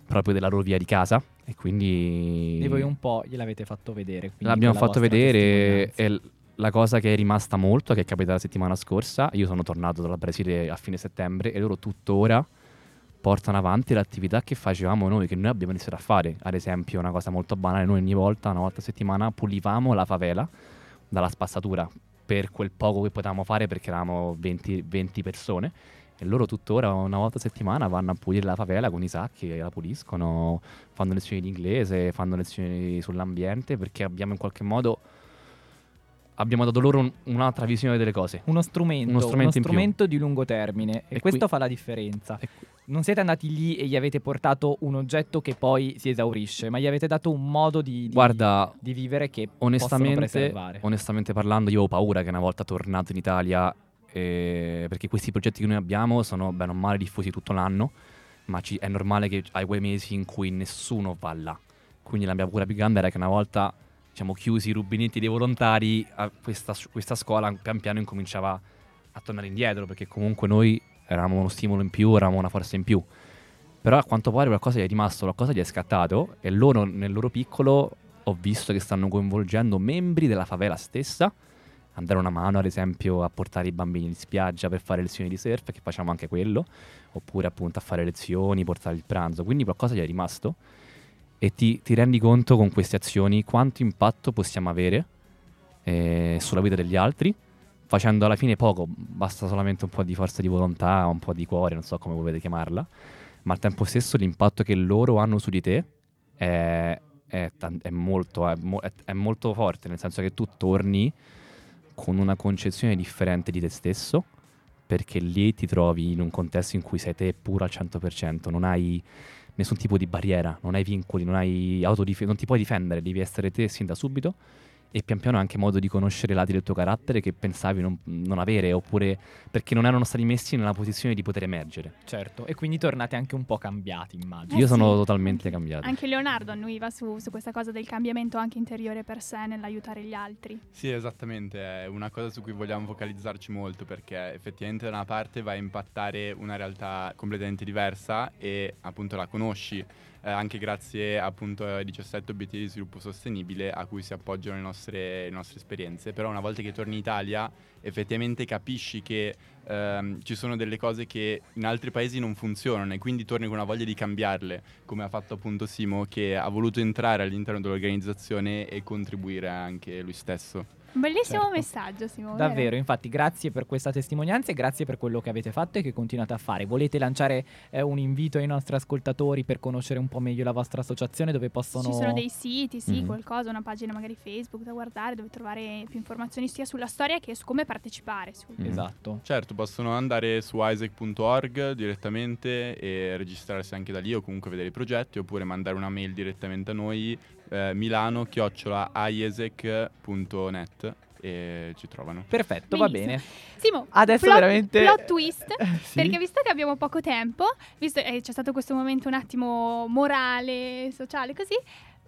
proprio della loro via di casa e quindi E voi un po' gliel'avete fatto vedere. l'abbiamo fatto vedere e la cosa che è rimasta molto, che è capitata la settimana scorsa, io sono tornato dal Brasile a fine settembre e loro tuttora portano avanti l'attività che facevamo noi, che noi abbiamo iniziato a fare. Ad esempio, una cosa molto banale, noi ogni volta, una volta a settimana, pulivamo la favela dalla spazzatura per quel poco che potevamo fare perché eravamo 20, 20 persone. E loro tuttora una volta a settimana vanno a pulire la favela con i sacchi e la puliscono, fanno lezioni di inglese, fanno lezioni sull'ambiente perché abbiamo in qualche modo abbiamo dato loro un- un'altra visione delle cose. Uno strumento, Uno strumento più. strumento di lungo termine e, E questo qui- fa la differenza. E Non siete andati lì e gli avete portato un oggetto che poi si esaurisce, ma gli avete dato un modo di, di- Guarda, di vivere che onestamente, preservare. onestamente parlando, io ho paura che una volta tornato in Italia, eh, perché questi progetti che noi abbiamo sono bene o male diffusi tutto l'anno, ma ci- è normale che hai quei mesi in cui nessuno va là. Quindi la mia paura più grande era che una volta diciamo, chiusi i rubinetti dei volontari, questa, questa scuola pian piano incominciava a tornare indietro, perché comunque noi eravamo uno stimolo in più, eravamo una forza in più. Però a quanto pare qualcosa gli è rimasto, qualcosa gli è scattato e loro nel loro piccolo ho visto che stanno coinvolgendo membri della favela stessa a dare una mano ad esempio a portare i bambini in spiaggia per fare lezioni di surf, che facciamo anche quello, oppure appunto a fare lezioni, portare il pranzo, quindi qualcosa gli è rimasto. E ti, ti rendi conto con queste azioni quanto impatto possiamo avere eh, sulla vita degli altri, facendo alla fine poco, basta solamente un po' di forza di volontà, un po' di cuore, non so come volete chiamarla, ma al tempo stesso l'impatto che loro hanno su di te è, è è molto, è mo- è- è molto forte, nel senso che tu torni con una concezione differente di te stesso, perché lì ti trovi in un contesto in cui sei te puro al 100%, non hai nessun tipo di barriera, non hai vincoli, non, hai autodif- non ti puoi difendere, devi essere te sin da subito e pian piano anche modo di conoscere lati del tuo carattere che pensavi non, non avere oppure perché non erano stati messi nella posizione di poter emergere. Certo, e quindi tornate anche un po' cambiati, immagino. Io Eh sono sì. totalmente cambiato. Anche Leonardo annuiva su, su questa cosa del cambiamento anche interiore per sé nell'aiutare gli altri. Sì, esattamente, è una cosa su cui vogliamo focalizzarci molto perché effettivamente da una parte va a impattare una realtà completamente diversa e appunto la conosci eh, anche grazie appunto ai 17 obiettivi di sviluppo sostenibile a cui si appoggiano le nostre, le nostre esperienze, però una volta che torni in Italia effettivamente capisci che ehm, ci sono delle cose che in altri paesi non funzionano e quindi torni con una voglia di cambiarle, come ha fatto appunto Simo che ha voluto entrare all'interno dell'organizzazione e contribuire anche lui stesso. Bellissimo Certo. messaggio, Simone. vero? Davvero, infatti, grazie per questa testimonianza e grazie per quello che avete fatto e che continuate a fare. Volete lanciare eh, un invito ai nostri ascoltatori per conoscere un po' meglio la vostra associazione dove possono... Ci sono dei siti, sì, Mhm. qualcosa, una pagina magari Facebook da guardare dove trovare più informazioni sia sulla storia che su come partecipare. su- Mm. Esatto. Certo, possono andare su isaac.org direttamente e registrarsi anche da lì o comunque vedere i progetti oppure mandare una mail direttamente a noi eh, milano iesec.net e ci trovano. Perfetto, va Benissimo. bene. Simo, Adesso plot, veramente... plot twist. Sì? Perché visto che abbiamo poco tempo, visto che c'è stato questo momento un attimo morale, sociale, così,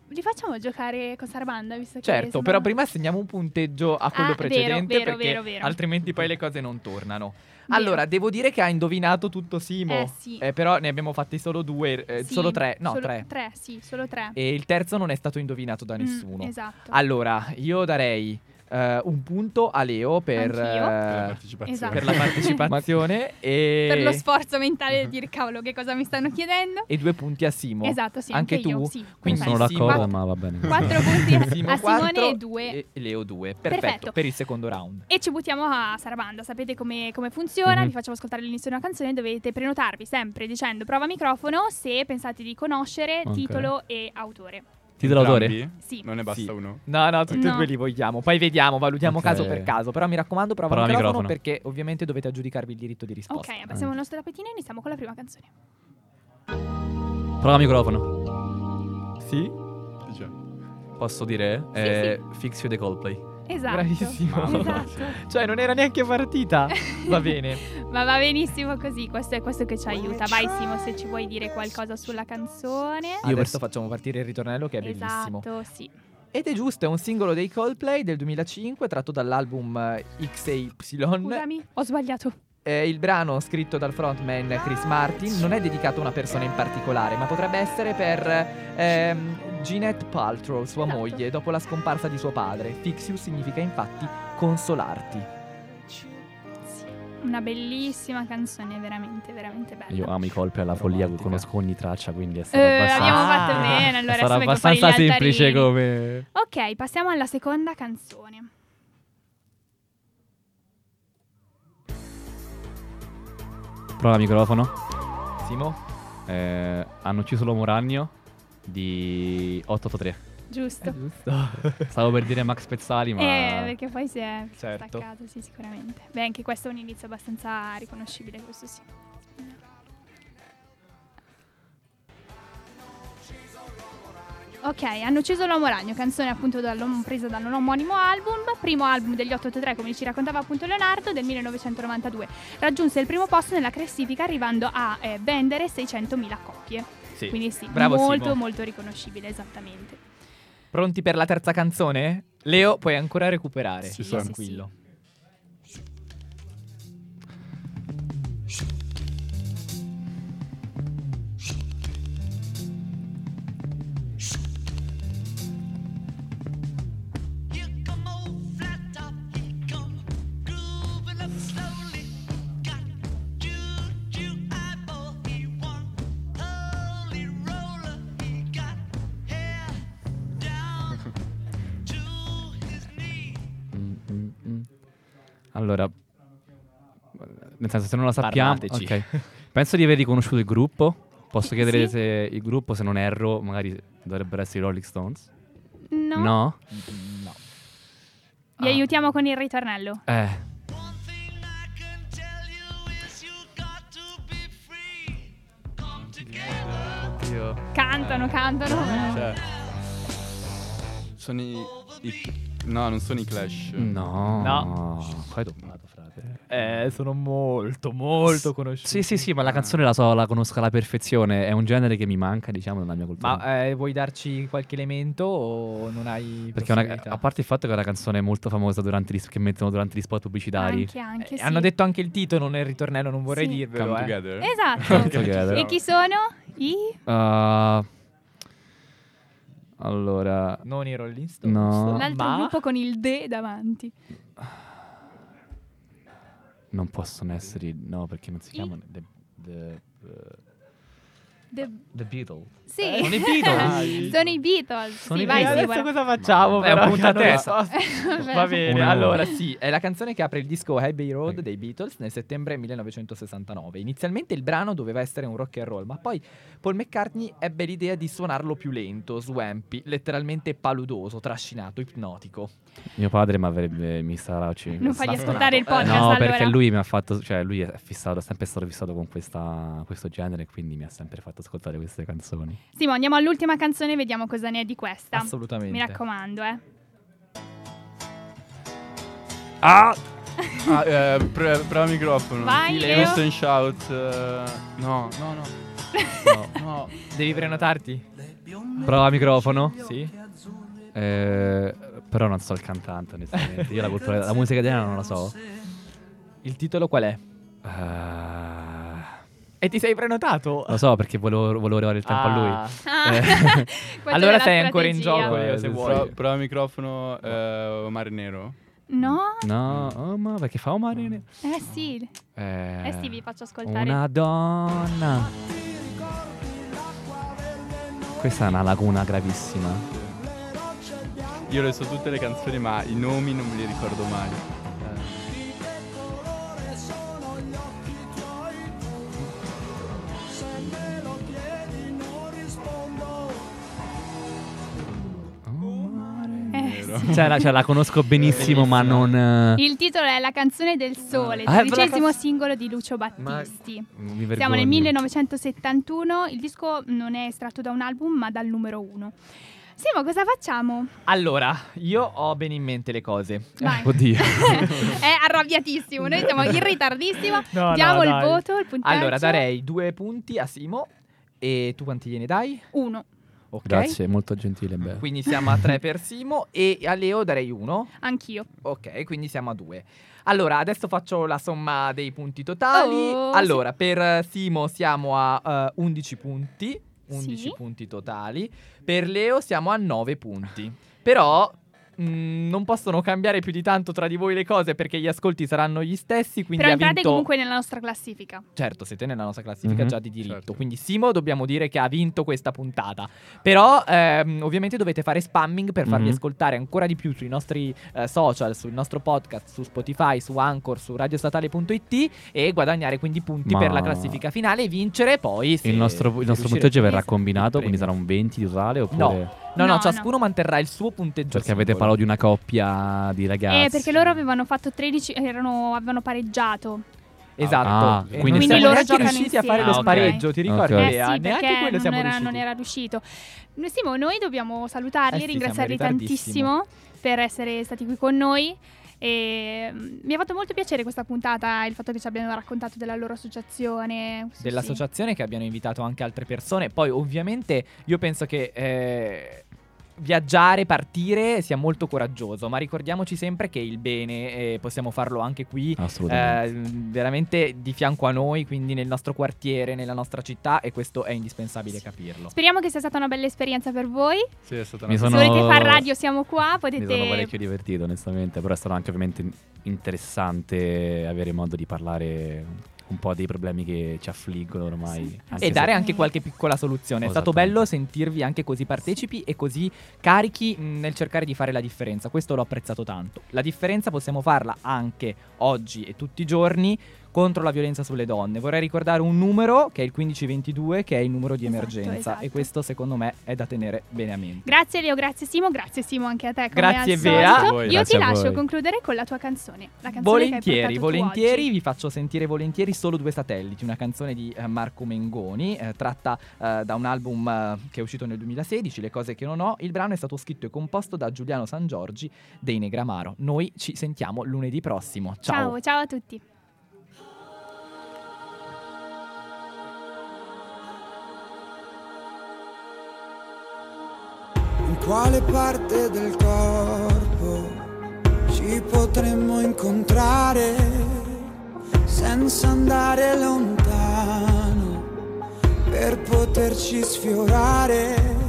li facciamo giocare con Sarbanda, visto che Certo, sono- però prima assegniamo un punteggio a quello Ah, vero, precedente vero, perché vero, vero. altrimenti poi le cose non tornano. Allora, devo dire che ha indovinato tutto Simo. Eh, sì. Eh, però ne abbiamo fatti solo due, eh, Sì, solo tre, no, solo tre. Tre, sì, solo tre. E il terzo non è stato indovinato da Mm, nessuno. esatto. Allora, io darei eh, un punto a Leo per, Anch'io. Per la partecipazione. Esatto. per la partecipazione [laughs] e, Per lo sforzo mentale di dire cavolo che cosa mi stanno chiedendo. e due punti a Simo. Esatto, sì, Anche anche, io, tu? sì. Non Quindi sono d'accordo, Quattro- ma va bene. Quattro punti a, Simo a Simone e due. e Leo 2. Perfetto, Perfetto. per il secondo round. E ci buttiamo a Sarabanda, sapete come, come funziona, Mhm. vi facciamo ascoltare l'inizio di una canzone, dovete prenotarvi sempre dicendo prova microfono se pensate di conoscere Ok. titolo e autore. Titolo d'autore? Sì. Non ne basta Sì. uno. No, no, tutti e due li vogliamo. Poi vediamo, valutiamo Ok. caso per caso. Però mi raccomando, prova, Prova il microfono, microfono. perché ovviamente dovete aggiudicarvi il diritto di risposta. Ok, abbassiamo il nostro tappetino e iniziamo con la prima canzone. Prova microfono. Sì? Posso dire? Sì, Eh, Fix You the Coldplay. Esatto. Bravissimo. Esatto. Cioè, non era neanche partita. Va [laughs] bene. Ma va benissimo così, questo è questo che ci aiuta. Vai Simo, se ci vuoi dire qualcosa sulla canzone. Io Adesso facciamo partire il ritornello che è bellissimo. Esatto, sì. Ed è giusto, è un singolo dei Coldplay del 2005 tratto dall'album eh, XY. Scusami, ho sbagliato. Eh, il brano scritto dal frontman Chris Martin non è dedicato a una persona in particolare, ma potrebbe essere per ehm, Jeanette Paltrow, sua Esatto. moglie, dopo la scomparsa di suo padre. Fix you significa infatti consolarti. Sì. Una bellissima canzone, veramente, veramente bella. Io amo i colpi alla follia, Romantica. conosco ogni traccia, quindi è stato Eh, abbastanza... abbiamo Ah, fatto bene, [laughs] allora sarà abbastanza semplice come... Ok, passiamo alla seconda canzone. Prova microfono. Simo? Eh, hanno ucciso l'uomo ragno di 883. Giusto. giusto. [laughs] Stavo per dire Max Pezzali, ma... Eh, perché poi si è Certo. staccato, sì, sicuramente. Beh, anche questo è un inizio abbastanza riconoscibile, questo sì. Ok, hanno ucciso l'uomo ragno, canzone appunto dall'om- presa dal non omonimo album, primo album degli 883 come ci raccontava appunto Leonardo del 1992. Raggiunse il primo posto nella classifica arrivando a eh, vendere 600.000 copie. Sì. Quindi sì, Bravo, molto Simo. molto riconoscibile, esattamente. Pronti per la terza canzone? Leo, puoi ancora recuperare. Sì, sì, tranquillo. Mm, Allora, nel senso, se non la sappiamo, Parlateci. ok. Penso di aver riconosciuto il gruppo. Posso Sì. chiedere Sì. se il gruppo, se non erro, magari dovrebbero essere i Rolling Stones? No. No? No. Vi Ah. aiutiamo con il ritornello. Eh. Oddio. Cantano, cantano. Cioè, sono i, i No, non sono i Clash. No. No. Qua hai doppiato, frate. Eh, sono molto, molto conosciuti. Sì, sì, sì, ma la canzone la so, la conosco alla perfezione. È un genere che mi manca, diciamo, nella mia cultura. Ma eh, vuoi darci qualche elemento o non hai Perché è una- a parte il fatto che è una canzone molto famosa durante gli, che mettono durante gli spot pubblicitari. Anche, anche Eh, sì. Hanno detto anche il titolo nel ritornello, non vorrei Sì. dirvelo. Come eh. Together. Esatto. Come Together. e chi sono? I? Uh, allora, Non i Rolling Stones. No. L'altro ma... gruppo con il D davanti. non possono essere. i- No, perché non si I? chiamano. The, the, The- the Beatles. Sì. Eh, sono i Beatles. sono i Beatles. Sono sì, i vai Beatles. Adesso cosa facciamo? Ma- è però, un punto a testa. [laughs] Va bene, Una- allora sì, è la canzone che apre il disco Abbey Road dei Beatles nel settembre 1969. Inizialmente il brano doveva essere un rock and roll, ma poi Paul McCartney ebbe l'idea di suonarlo più lento, swampy, letteralmente paludoso, trascinato, ipnotico. Mio padre mi avrebbe. Mi starà uccidendo. Non fagli ascoltare il podcast No, allora. perché lui mi ha fatto. Cioè, lui è fissato, è sempre stato fissato con questa, questo genere, quindi mi ha sempre fatto ascoltare queste canzoni. Simo, andiamo all'ultima canzone e vediamo cosa ne è di questa. Assolutamente. Mi raccomando, eh. Ah! [laughs] Ah, eh, pre- prova il microfono. Vai, Leo. And Shout. eh, no, no, no. No. [laughs] no. Devi prenotarti? Prova microfono. Sì. Eh, però non so il cantante, onestamente. Io la, cultura, la musica italiana non la so. Il titolo qual è? Eh, E ti sei prenotato? lo so perché volevo, volevo arrivare il tempo a lui. Ah. Ah, [laughs] Eh. questa Allora sei ancora in gioco, Leo, se vuoi. Pro- prova il microfono. Eh, Mare Nero. No? No, oh, ma perché fa un marine? Eh sì. Eh, Eh sì, vi faccio ascoltare. Una donna. Questa è una laguna gravissima. Io le so tutte le canzoni, ma i nomi non me li ricordo mai. Cioè, la, cioè, la conosco benissimo, ma non. eh, Il titolo è La canzone del sole, Ah, dodicesimo la- singolo di Lucio Ma- Battisti. mi Siamo nel vergogno. 1971, il disco non è estratto da un album ma dal numero uno. Simo, cosa facciamo? Allora, io ho bene in mente le cose. Vai. [laughs] Oddio. [laughs] è arrabbiatissimo, noi siamo in ritardissimo. [laughs] No, Diamo no, il dai. voto, il punteggio. Allora, darei due punti a Simo. E tu quanti gliene dai? Uno, Ok. Grazie, molto gentile. Beh. Quindi siamo a tre per Simo e a Leo darei uno. anch'io. Ok, quindi siamo a due. Allora, adesso faccio la somma dei punti totali. Oh, allora, per eh, Simo siamo a eh, 11 punti. 11 Sì. punti totali. Per Leo siamo a 9 punti. Però mh, non possono cambiare più di tanto tra di voi le cose perché gli ascolti saranno gli stessi. Quindi Però ha entrate vinto... comunque nella nostra classifica. Certo, siete nella nostra classifica Mhm. già di diritto. Certo. Quindi Simo dobbiamo dire che ha vinto questa puntata. Però ehm, ovviamente dovete fare spamming per farvi Mhm. ascoltare ancora di più sui nostri eh, social, sul nostro podcast, su Spotify, su Anchor, su radiostatale.it e guadagnare quindi punti Ma- per la classifica finale e vincere poi se- Il nostro, il nostro punteggio verrà combinato, quindi sarà un 20 di totale oppure... No. No, no, No, ciascuno manterrà il suo punteggio Perché avete singolo. parlato di una coppia di ragazzi. Eh, perché loro avevano fatto 13, erano, avevano pareggiato. Esatto. Ah, E quindi siamo loro giocano riusciti a fare lo Ah, ok. spareggio, ti ricordi Ok. Eh Lea? sì, Neanche quello non siamo era, riusciti. non era riuscito. Simo, noi dobbiamo salutarli Eh e sì, ringraziarli tantissimo per essere stati qui con noi. E mm, mi ha fatto molto piacere questa puntata, il fatto che ci abbiano raccontato della loro associazione. Sì, sì. dell'associazione che abbiano invitato anche altre persone. Poi, ovviamente, io penso che eh, viaggiare, partire sia molto coraggioso, ma ricordiamoci sempre che il bene eh, possiamo farlo anche qui. Assolutamente. eh, veramente di fianco a noi, quindi nel nostro quartiere, nella nostra città, e questo è indispensabile capirlo. Speriamo che sia stata una bella esperienza per voi. Sì, è stata Mi una Se sono- volete far radio siamo qua, Mi potete... sono parecchio divertito, onestamente. Però è stato anche ovviamente interessante avere modo di parlare un po' dei problemi che ci affliggono ormai. anche E se- dare anche qualche piccola soluzione. È stato bello sentirvi anche così partecipi e così carichi mh, nel cercare di fare la differenza. Questo l'ho apprezzato tanto. La differenza possiamo farla anche oggi e tutti i giorni contro la violenza sulle donne. Vorrei ricordare un numero che è il 1522 che è il numero di Esatto, emergenza esatto. e questo secondo me è da tenere bene a mente. Grazie Leo, grazie Simo, grazie Simo anche a te. Come Grazie. Voi. Io Grazie ti lascio voi. concludere con la tua canzone. La canzone Volentieri, volentieri, vi faccio sentire volentieri solo due satelliti, una canzone di eh, Marco Mengoni, eh, tratta eh, da un album eh, che è uscito nel 2016, Le cose che non ho. Il brano è stato scritto e composto da Giuliano San Giorgi dei Negramaro. Noi ci sentiamo lunedì prossimo. Ciao. Ciao, ciao a tutti. Quale parte del corpo ci potremmo incontrare senza andare lontano per poterci sfiorare?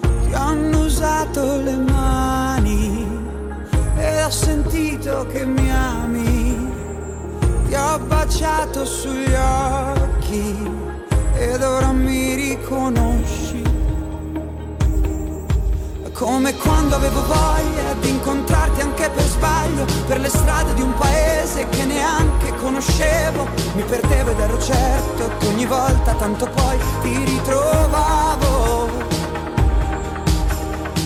Ti hanno usato le mani e ho sentito che mi ami. Ti ho baciato sugli occhi ed ora mi riconosci. Come quando avevo voglia di incontrarti anche per sbaglio Per le strade di un paese che neanche conoscevo. Mi perdevo ed ero certo che ogni volta tanto poi ti ritrovavo.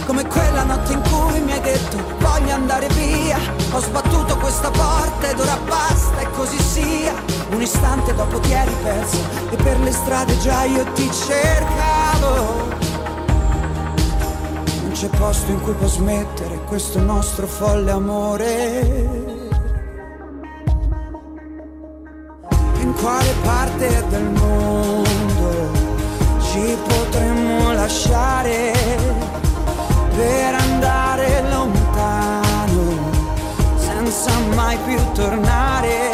Come quella notte in cui mi hai detto voglio andare via Ho sbattuto questa porta ed ora basta e così sia. Un istante dopo ti eri perso e per le strade già io ti cercavo c'è posto in cui può smettere questo nostro folle amore. In quale parte del mondo ci potremmo lasciare per andare lontano senza mai più tornare?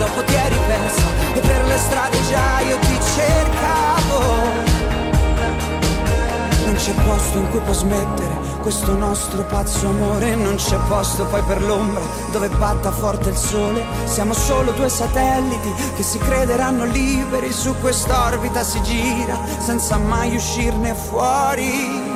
Dopo ti eri persa E per le strade già io ti cercavo non c'è posto in cui può smettere questo nostro pazzo amore, non c'è posto poi per l'ombra dove batta forte il sole. Siamo solo due satelliti che si crederanno liberi su quest'orbita si gira senza mai uscirne fuori.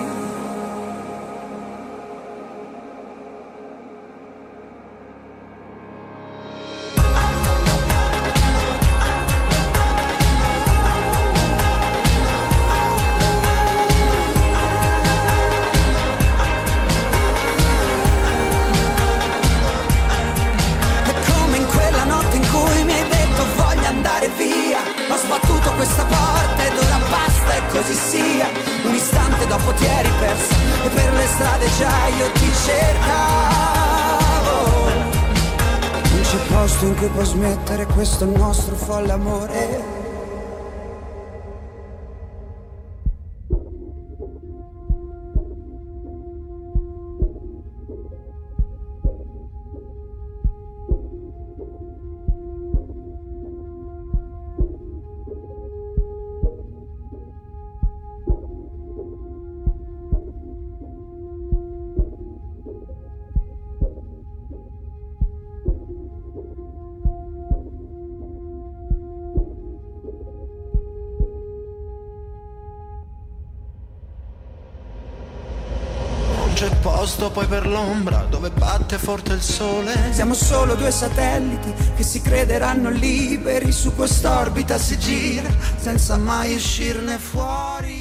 Posto poi per l'ombra dove batte forte il sole. Siamo solo due satelliti che si crederanno liberi su quest'orbita si gira senza mai uscirne fuori.